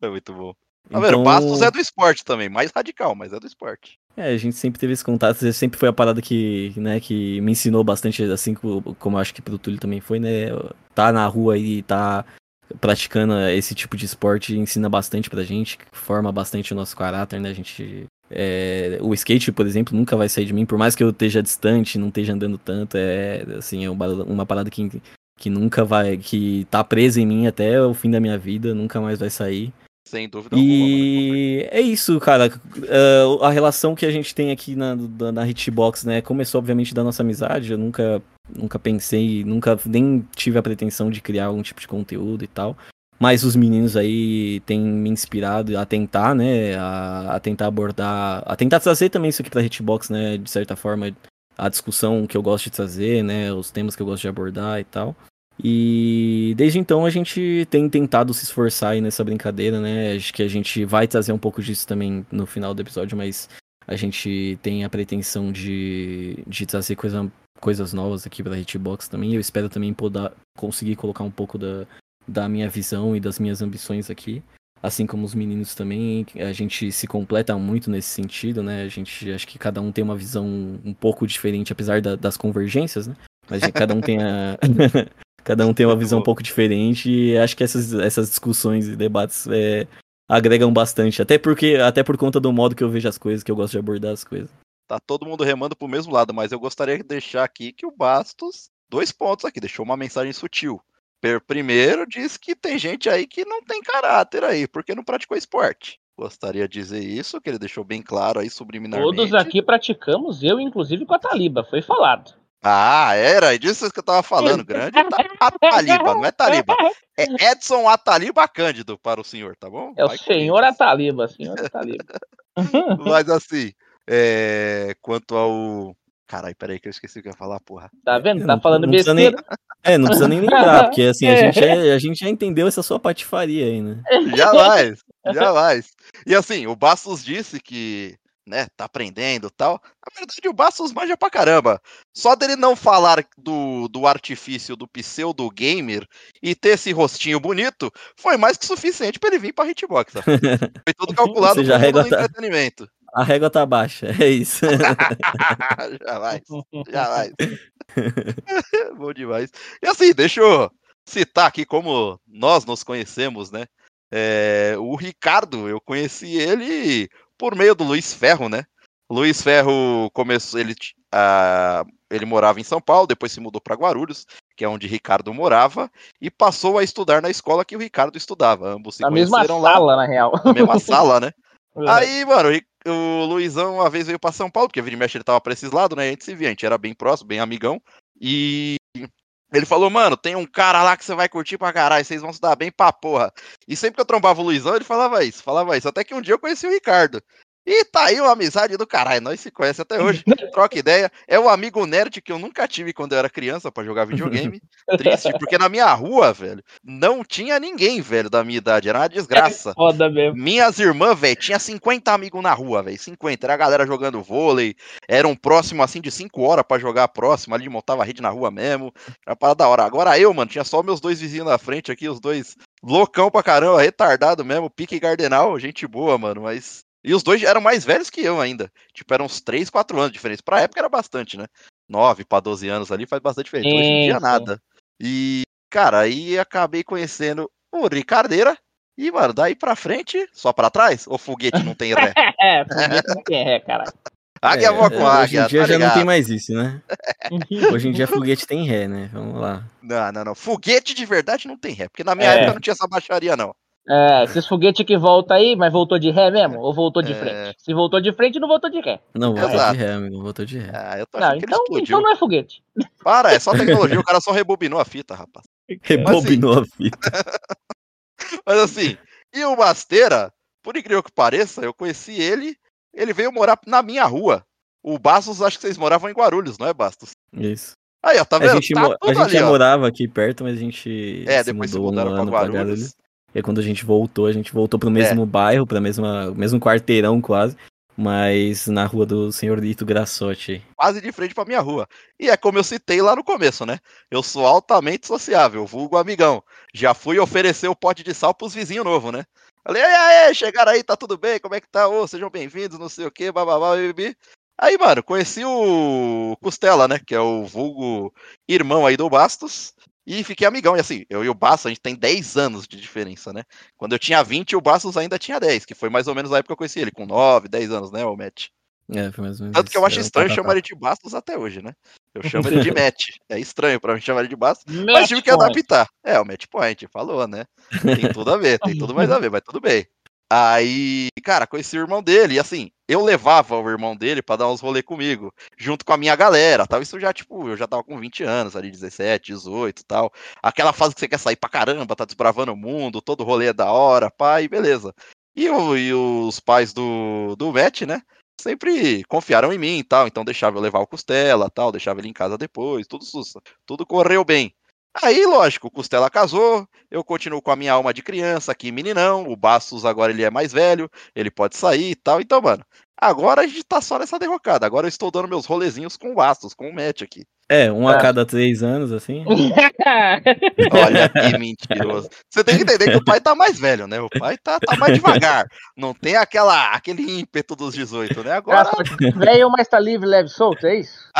É muito bom. Tá vendo? Bastos é do esporte também. Mais radical, mas é do esporte. É, a gente sempre teve esse contato, sempre foi a parada que, né, que me ensinou bastante, assim co- como eu acho que pro Túlio também foi, né? Tá na rua e tá praticando esse tipo de esporte ensina bastante pra gente, forma bastante o nosso caráter, né? A gente. é, o skate, por exemplo, nunca vai sair de mim, por mais que eu esteja distante, não esteja andando tanto, é assim, é uma, uma parada que, que nunca vai. que tá presa em mim até o fim da minha vida, nunca mais vai sair. Sem dúvida alguma. mano. E é isso, cara. Ah, a relação que a gente tem aqui na, da- na Hitbox, né? Começou, obviamente, da nossa amizade. Eu nunca nunca pensei, nunca nem tive a pretensão de criar algum tipo de conteúdo e tal. Mas os meninos aí têm me inspirado a tentar, né? A, a tentar abordar. A tentar trazer também isso aqui pra Hitbox, né? De certa forma, a discussão que eu gosto de trazer, né? Os temas que eu gosto de abordar e tal. E desde então a gente tem tentado se esforçar aí nessa brincadeira, né? Acho que a gente vai trazer um pouco disso também no final do episódio, mas a gente tem a pretensão de, de trazer coisa, coisas novas aqui pra Hitbox também. Eu espero também poder conseguir colocar um pouco da, da minha visão e das minhas ambições aqui. Assim como os meninos também, a gente se completa muito nesse sentido, né? A gente acho que cada um tem uma visão um pouco diferente, apesar da, das convergências, né? Mas cada um tem a. cada um tem uma visão um pouco diferente e acho que essas, essas discussões e debates é, agregam bastante. Até porque, até por conta do modo que eu vejo as coisas, que eu gosto de abordar as coisas. Tá todo mundo remando pro mesmo lado, mas eu gostaria de deixar aqui que o Bastos, dois pontos aqui, deixou uma mensagem sutil. Primeiro, diz que tem gente aí que não tem caráter aí, porque não praticou esporte. Gostaria de dizer isso, que ele deixou bem claro aí subliminarmente. Todos aqui praticamos, eu inclusive com a Taliba, foi falado. Ah, era, é disso que eu tava falando, grande Ataliba, não é Taliba. É Edson Ataliba Cândido para o senhor, tá bom? É o senhor Ataliba, senhor Ataliba. Mas assim, é... quanto ao Caralho, peraí que eu esqueci o que eu ia falar, porra. Tá vendo? Tá falando não besteira. Nem... É, não precisa nem lembrar, porque assim, a gente, é, a gente já entendeu essa sua patifaria aí, né? Jamais, jamais. E assim, o Bastos disse que, né, tá aprendendo e tal. Na verdade, o Bastos manja pra caramba. Só dele não falar do, do artifício do pseudo gamer e ter esse rostinho bonito, foi mais que suficiente pra ele vir pra Hitbox. Tá? Foi tudo calculado no tá... entretenimento. A régua tá baixa, é isso. jamais, jamais. Bom demais. E assim, deixa eu citar aqui como nós nos conhecemos, né? É, o Ricardo, eu conheci ele por meio do Luiz Ferro, né? Luiz Ferro começou, ele, uh, ele morava em São Paulo, depois se mudou para Guarulhos, que é onde Ricardo morava, e passou a estudar na escola que o Ricardo estudava. Ambos se na mesma sala, na real. Na mesma sala, né? É. Aí, mano, o Luizão uma vez veio pra São Paulo, porque a mexe ele tava pra esses lados, né? A gente se via, a gente era bem próximo, bem amigão. E ele falou, mano, tem um cara lá que você vai curtir pra caralho, vocês vão se dar bem pra porra. E sempre que eu trombava o Luizão, ele falava isso, falava isso. Até que um dia eu conheci o Ricardo. E tá aí uma amizade do caralho. Nós se conhecemos até hoje. Troca ideia. É o amigo nerd que eu nunca tive quando eu era criança para jogar videogame. Triste, porque na minha rua, velho, não tinha ninguém, velho, da minha idade. Era uma desgraça. É foda mesmo. Minhas irmãs, velho, tinha 50 amigos na rua, velho. 50. Era a galera jogando vôlei. Era um próximo, assim, de 5 horas para jogar próximo. Ali montava rede na rua mesmo. Era para da hora. Agora eu, mano, tinha só meus dois vizinhos na frente aqui, os dois loucão pra caramba, retardado mesmo, pique Gardenal, gente boa, mano, mas e os dois eram mais velhos que eu ainda. Tipo, eram uns 3, 4 anos de diferença. Pra época era bastante, né? 9 para 12 anos ali faz bastante diferença. Hoje em dia nada. E, cara, aí acabei conhecendo o Ricardeira. E, mano, daí pra frente, só pra trás? Ou foguete não tem ré? é, foguete não tem ré, cara. Águia é, voa com águia. Hoje em dia tá já não tem mais isso, né? hoje em dia foguete tem ré, né? Vamos lá. Não, não, não. Foguete de verdade não tem ré. Porque na minha é. época não tinha essa baixaria, não. É, esses foguetes que volta aí, mas voltou de ré mesmo? Ou voltou de é... frente? Se voltou de frente, não voltou de ré. Não, voltou Exato. de ré, amigo. Voltou de ré. Ah, eu tô não, então, então não é foguete. Para, é só tecnologia. o cara só rebobinou a fita, rapaz. Rebobinou assim... a fita. mas assim, e o Basteira, por incrível que pareça, eu conheci ele, ele veio morar na minha rua. O Bastos, acho que vocês moravam em Guarulhos, não é, Bastos? Isso. Aí, ó, tá vendo? A gente, tá a gente ali, já ó. morava aqui perto, mas a gente. É, depois se, mudou se mudaram pra Guarulhos. Pra E quando a gente voltou, a gente voltou pro mesmo é. bairro, para mesma mesmo quarteirão quase, mas na rua do senhorito Grassotti. Quase de frente pra minha rua. E é como eu citei lá no começo, né? Eu sou altamente sociável, vulgo amigão. Já fui oferecer o pote de sal pros vizinhos novos, né? Falei, aí, aí, chegaram aí, tá tudo bem? Como é que tá? Ô, sejam bem-vindos, não sei o que, bababá, bibi. Aí, mano, conheci o Costela, né? Que é o vulgo irmão aí do Bastos. E fiquei amigão. E assim, eu e o Bastos, a gente tem 10 anos de diferença, né? Quando eu tinha 20, o Bastos ainda tinha 10, que foi mais ou menos a época que eu conheci ele, com 9, 10 anos, né, o Matt? É, foi mais ou menos Tanto que eu acho estranho chamar ele de Bastos até hoje, né? Eu chamo ele de Matt. É estranho pra mim chamar ele de Bastos, mas tive que adaptar. É, o Match Point, falou, né? Tem tudo a ver, tem tudo mais a ver, mas tudo bem. Aí, cara, conheci o irmão dele, e assim, eu levava o irmão dele para dar uns rolê comigo, junto com a minha galera, tal. Isso já, tipo, eu já tava com 20 anos, ali, 17, 18 tal. Aquela fase que você quer sair pra caramba, tá desbravando o mundo, todo rolê é da hora, pai, beleza. E, o, e os pais do, do Matt, né? Sempre confiaram em mim e tal, então deixava eu levar o Costela tal, deixava ele em casa depois, tudo sussa. Tudo correu bem. Aí, lógico, o Costela casou, eu continuo com a minha alma de criança aqui, meninão, o Bastos agora ele é mais velho, ele pode sair e tal, então, mano, agora a gente tá só nessa derrocada, agora eu estou dando meus rolezinhos com o Bastos, com o Matt aqui. É, um a é. cada três anos, assim. Olha que mentiroso. Você tem que entender que o pai tá mais velho, né? O pai tá, tá mais devagar. Não tem aquela, aquele ímpeto dos 18, né? Agora. Velho, mas tá livre, leve, solto, é isso?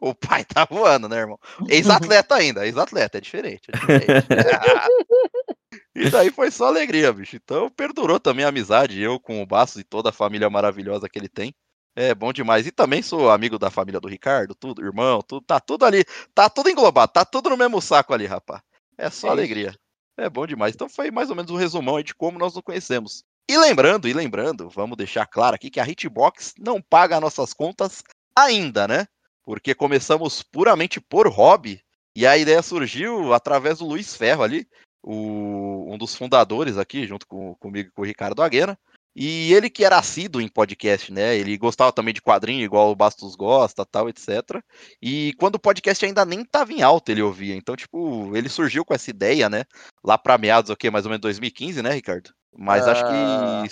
O pai tá voando, né, irmão? Ex-atleta ainda, ex-atleta, é diferente. É diferente. e daí foi só alegria, bicho. Então perdurou também a amizade, eu com o Bastos e toda a família maravilhosa que ele tem. É bom demais. E também sou amigo da família do Ricardo, tudo, irmão, tudo, tá tudo ali, tá tudo englobado, tá tudo no mesmo saco ali, rapaz. É só é alegria. É bom demais. Então foi mais ou menos um resumão aí de como nós nos conhecemos. E lembrando, e lembrando, vamos deixar claro aqui que a Hitbox não paga nossas contas ainda, né? Porque começamos puramente por hobby, e a ideia surgiu através do Luiz Ferro ali, o, um dos fundadores aqui, junto com, comigo e com o Ricardo Aguena, e ele que era assíduo em podcast, né? Ele gostava também de quadrinho, igual o Bastos gosta, tal, etc. E quando o podcast ainda nem estava em alta, ele ouvia. Então, tipo, ele surgiu com essa ideia, né? Lá para meados, o quê? Mais ou menos 2015, né, Ricardo? Mas uh... acho que ah.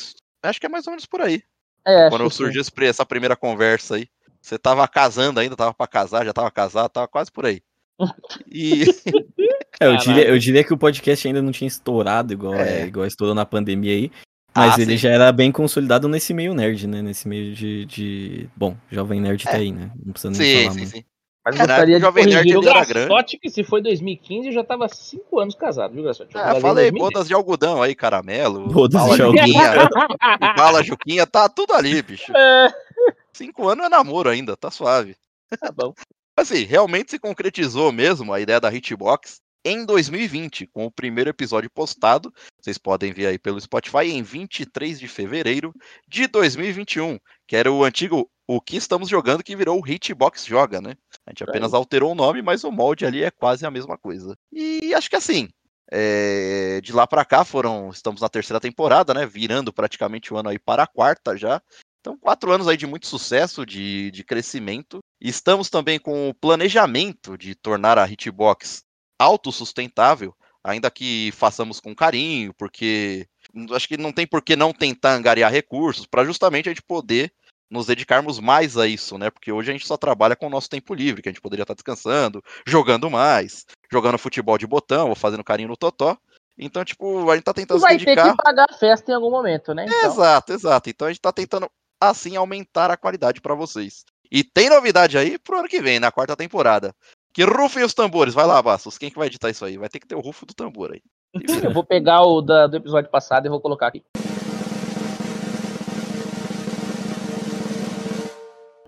acho que é mais ou menos por aí. É, quando surgiu essa primeira conversa aí. Você tava casando ainda, tava para casar, já tava casado, tava quase por aí. E. É, eu, diria, eu diria que o podcast ainda não tinha estourado igual, é. É, igual estourou na pandemia aí. Mas ah, ele sim. já era bem consolidado nesse meio nerd, né? Nesse meio de. de... Bom, Jovem Nerd tá é. tá aí, né? Não precisa nem sim, falar sim, muito. Sim. Mas Caraca, gostaria de Jovem Nerd o Graçote que se foi 2015 já tava 5 anos casado, viu, Graçote? É, falei, bodas de algodão aí, caramelo. Bodas de algodão. Bala Juquinha, tá tudo ali, bicho. É. Cinco anos é namoro ainda, tá suave. Tá bom. assim, realmente se concretizou mesmo a ideia da Hitbox em 2020, com o primeiro episódio postado. Vocês podem ver aí pelo Spotify em 23 de fevereiro de 2021, que era o antigo O que estamos jogando, que virou o Hitbox Joga, né? A gente apenas é. alterou o nome, mas o molde ali é quase a mesma coisa. E acho que assim, é, de lá para cá foram, estamos na terceira temporada, né? Virando praticamente o ano aí para a quarta já. Então, quatro anos aí de muito sucesso, de, de crescimento. Estamos também com o planejamento de tornar a Hitbox autossustentável, ainda que façamos com carinho, porque acho que não tem por que não tentar angariar recursos para justamente a gente poder nos dedicarmos mais a isso, né? Porque hoje a gente só trabalha com o nosso tempo livre, que a gente poderia estar descansando, jogando mais, jogando futebol de botão ou fazendo carinho no totó. Então, tipo, a gente tá tentando vai se dedicar... ter que pagar a festa em algum momento, né? Então... Exato, exato. Então a gente tá tentando assim aumentar a qualidade para vocês. E tem novidade aí pro ano que vem, na quarta temporada. Que rufem os tambores. Vai lá, Bastos. Quem que vai editar isso aí? Vai ter que ter o rufo do tambor aí. Eu vou pegar o da, do episódio passado e vou colocar aqui.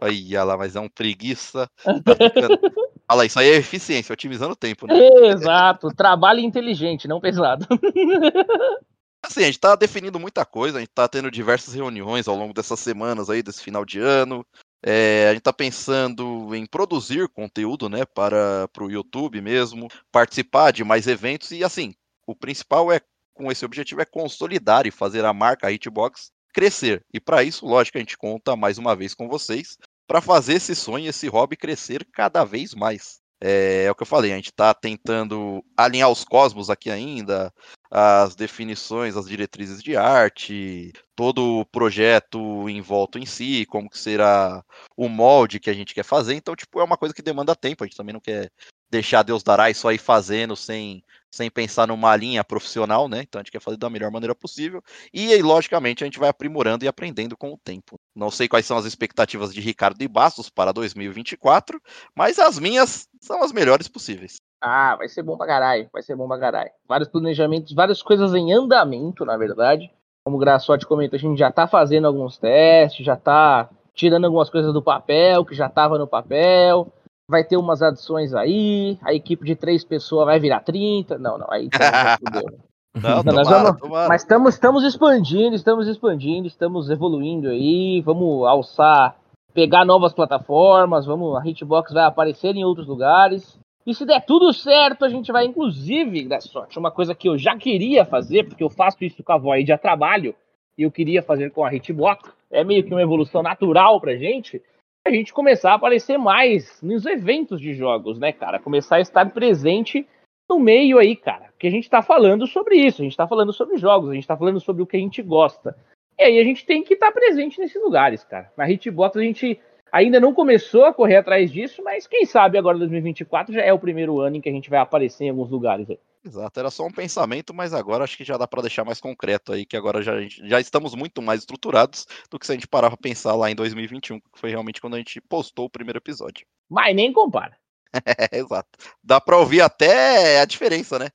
Aí, olha lá, mas é um preguiça. Tá ficando... Olha lá, isso aí é eficiência, otimizando o tempo, né? Exato, trabalho inteligente, não pesado. Assim, a gente tá definindo muita coisa, a gente tá tendo diversas reuniões ao longo dessas semanas aí, desse final de ano. É, a gente tá pensando em produzir conteúdo, né, para o YouTube mesmo, participar de mais eventos e assim, o principal é com esse objetivo é consolidar e fazer a marca Hitbox crescer. E para isso, lógico, a gente conta mais uma vez com vocês para fazer esse sonho, esse hobby crescer cada vez mais. É, é, o que eu falei, a gente está tentando alinhar os cosmos aqui ainda, as definições, as diretrizes de arte, todo o projeto em volta em si, como que será o molde que a gente quer fazer. Então, tipo, é uma coisa que demanda tempo. A gente também não quer deixar Deus dará e só ir fazendo sem, sem pensar numa linha profissional, né? Então a gente quer fazer da melhor maneira possível. E aí, logicamente, a gente vai aprimorando e aprendendo com o tempo. Não sei quais são as expectativas de Ricardo e Bastos para 2024, mas as minhas são as melhores possíveis. Ah, vai ser bom pra caralho, vai ser bom pra caralho. Vários planejamentos, várias coisas em andamento, na verdade. Como o Graçote comentou, a gente já tá fazendo alguns testes, já tá tirando algumas coisas do papel, que já tava no papel. Vai ter umas adições aí, a equipe de três pessoas vai virar 30. Não, não, aí tá, Não, Não, tomara, vamos- tomara. Mas estamos, estamos expandindo, estamos expandindo, estamos evoluindo aí, vamos alçar, pegar novas plataformas, vamos, a Hitbox vai aparecer em outros lugares. E se der tudo certo, a gente vai, inclusive, da sorte, uma coisa que eu já queria fazer, porque eu faço isso com a Void a trabalho, e eu queria fazer com a Hitbox, é meio que uma evolução natural pra gente, a gente começar a aparecer mais nos eventos de jogos, né, cara? Começar a estar presente no meio aí, cara. Porque a gente tá falando sobre isso, a gente tá falando sobre jogos, a gente tá falando sobre o que a gente gosta. E aí a gente tem que estar presente nesses lugares, cara. Na Hitbox a gente ainda não começou a correr atrás disso, mas quem sabe agora 2024 já é o primeiro ano em que a gente vai aparecer em alguns lugares aí. Exato, era só um pensamento, mas agora acho que já dá pra deixar mais concreto aí, que agora já, a já estamos muito mais estruturados do que se a gente parar pra pensar lá em 2021, que foi realmente quando a gente postou o primeiro episódio. Mas nem compara. É, exato. Dá pra ouvir até a diferença, né?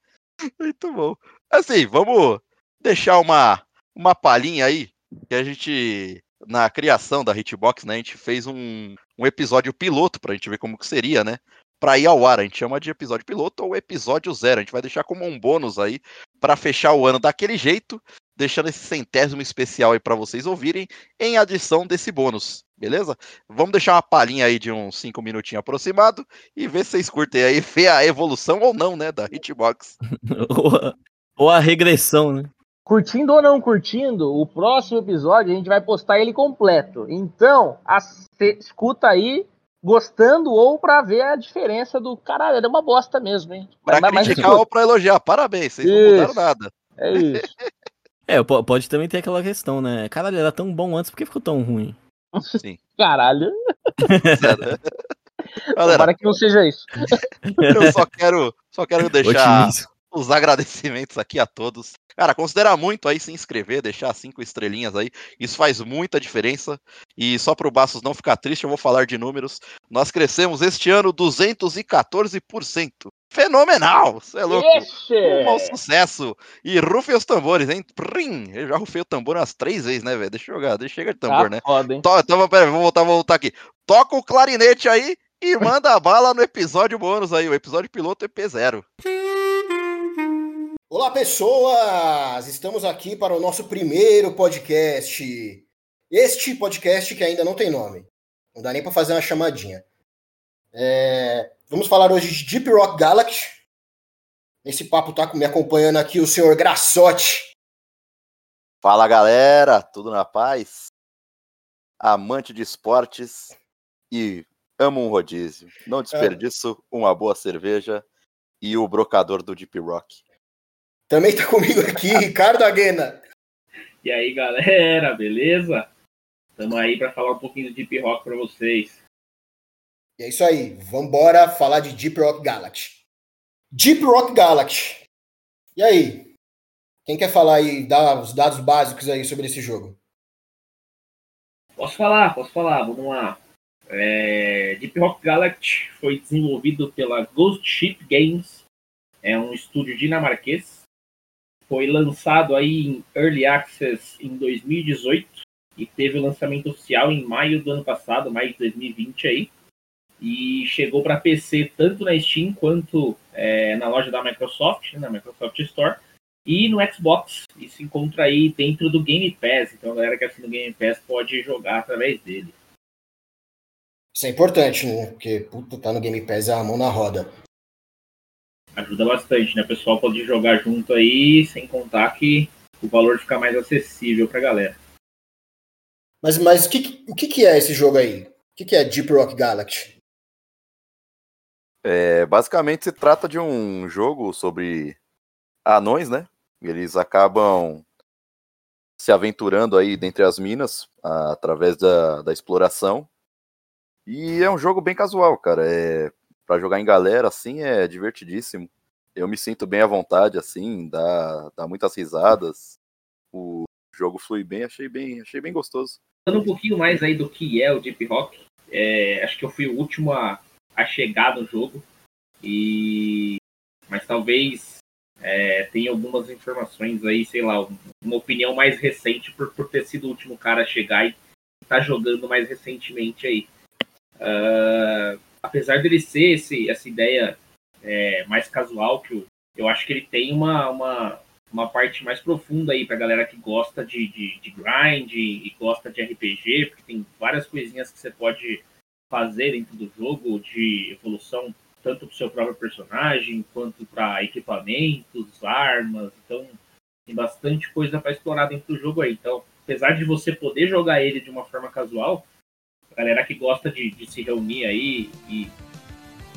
Muito bom. Assim, vamos deixar uma, uma palhinha aí, que a gente, na criação da Hitbox, né, a gente fez um, um episódio piloto pra gente ver como que seria, né? Pra ir ao ar, a gente chama de episódio piloto ou episódio zero. A gente vai deixar como um bônus aí pra fechar o ano daquele jeito, deixando esse centésimo especial aí pra vocês ouvirem em adição desse bônus, beleza? Vamos deixar uma palhinha aí de uns 5 minutinhos aproximado e ver se vocês curtem aí, ver a evolução ou não, né, da Hitbox. ou, a, ou a regressão, né? Curtindo ou não curtindo, o próximo episódio a gente vai postar ele completo. Então, escuta aí, gostando ou pra ver a diferença do caralho, era uma bosta mesmo, hein? Pra Mas- criticar ou pra elogiar. Parabéns, vocês não mudaram Isso. nada. É isso. É, po- pode também ter aquela questão, né? Caralho, era tão bom antes, por que ficou tão ruim? Sim. Caralho. Sério. Galera, Tomara que não seja isso. eu só quero, só quero deixar Otimismo. os agradecimentos aqui a todos. Cara, considera muito aí se inscrever, deixar cinco estrelinhas aí. Isso faz muita diferença. E só para o Bastos não ficar triste, eu vou falar de números. Nós crescemos este ano 214%. Fenomenal! Você é louco. Ixi! Um mau sucesso. E rufem os tambores, hein? Prim! Eu já rufei o tambor umas três vezes, né, velho? Deixa eu jogar, deixa chega de tambor, Tá né? foda, hein? To- Então, pera, vou voltar, vou voltar aqui. Toca o clarinete aí e manda a bala no episódio bônus aí, o episódio piloto EP0. Olá, pessoas! Estamos aqui para o nosso primeiro podcast. Este podcast que ainda não tem nome. Não dá nem para fazer uma chamadinha. É, Vamos falar hoje de Deep Rock Galaxy. Nesse papo tá me acompanhando aqui o senhor Grassotti. Fala galera, tudo na paz? Amante de esportes e amo um rodízio. Não desperdiço uma boa cerveja e o brocador do Deep Rock. Também tá comigo aqui, Ricardo Aguena. E aí, galera, beleza? Estamos aí para falar um pouquinho do Deep Rock para vocês. E é isso aí, vambora falar de Deep Rock Galaxy. Deep Rock Galaxy. E aí? Quem quer falar aí, dar os dados básicos aí sobre esse jogo? Posso falar, posso falar, vamos lá. É, Deep Rock Galaxy foi desenvolvido pela Ghost Ship Games, é um estúdio dinamarquês. Foi lançado aí em Early Access em 2018 e teve o lançamento oficial em maio do ano passado, maio de 2020 aí. E chegou para PC tanto na Steam quanto é, na loja da Microsoft, né, na Microsoft Store, e no Xbox. E se encontra aí dentro do Game Pass. Então a galera que assina o Game Pass pode jogar através dele. Isso é importante, né? Porque, puta, tá no Game Pass é a mão na roda. Ajuda bastante, né? O pessoal pode jogar junto aí, sem contar que o valor fica mais acessível pra galera. Mas, mas o, que, que- o que, que é esse jogo aí? O que, que é Deep Rock Galaxy? É, basicamente se trata de um jogo sobre anões, né? Eles acabam se aventurando aí dentre as minas a- através da, da exploração. E é um jogo bem casual, cara. É, para jogar em galera, assim, é divertidíssimo. Eu me sinto bem à vontade, assim, dá, dá muitas risadas. O jogo flui bem, achei bem, achei bem gostoso. Falando um pouquinho mais aí do que é o Deep Rock, é, acho que eu fui o último a, a chegar no jogo. E mas talvez é, tenha algumas informações aí, sei lá, uma opinião mais recente por, por ter sido o último cara a chegar e tá jogando mais recentemente aí. Ah, apesar dele ser esse, essa ideia é, mais casual, que eu, eu acho que ele tem uma, uma, uma parte mais profunda aí pra galera que gosta de, de, de grind e gosta de RPG, porque tem várias coisinhas que você pode fazer dentro do jogo de evolução, tanto pro seu próprio personagem, quanto para equipamentos, armas. Então, tem bastante coisa para explorar dentro do jogo aí. Então, apesar de você poder jogar ele de uma forma casual, galera que gosta de, de se reunir aí e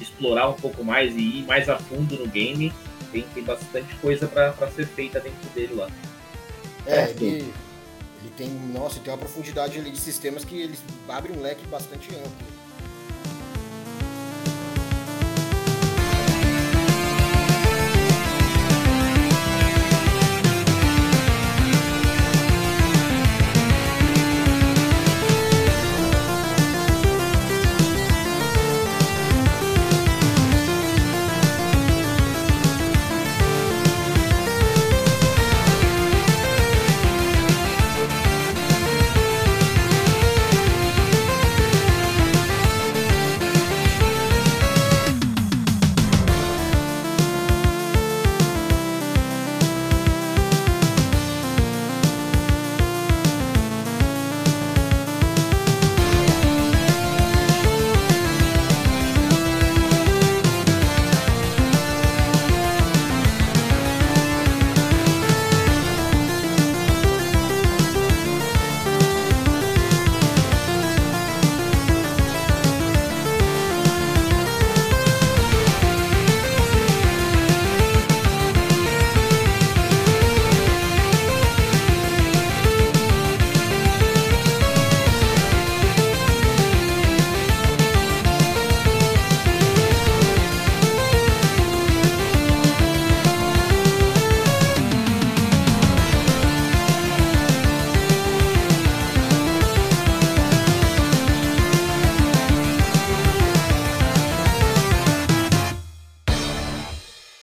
explorar um pouco mais e ir mais a fundo no game, tem, tem bastante coisa para ser feita dentro dele lá. É, ele, ele tem, nossa, tem uma profundidade ali de sistemas que eles abrem um leque bastante amplo.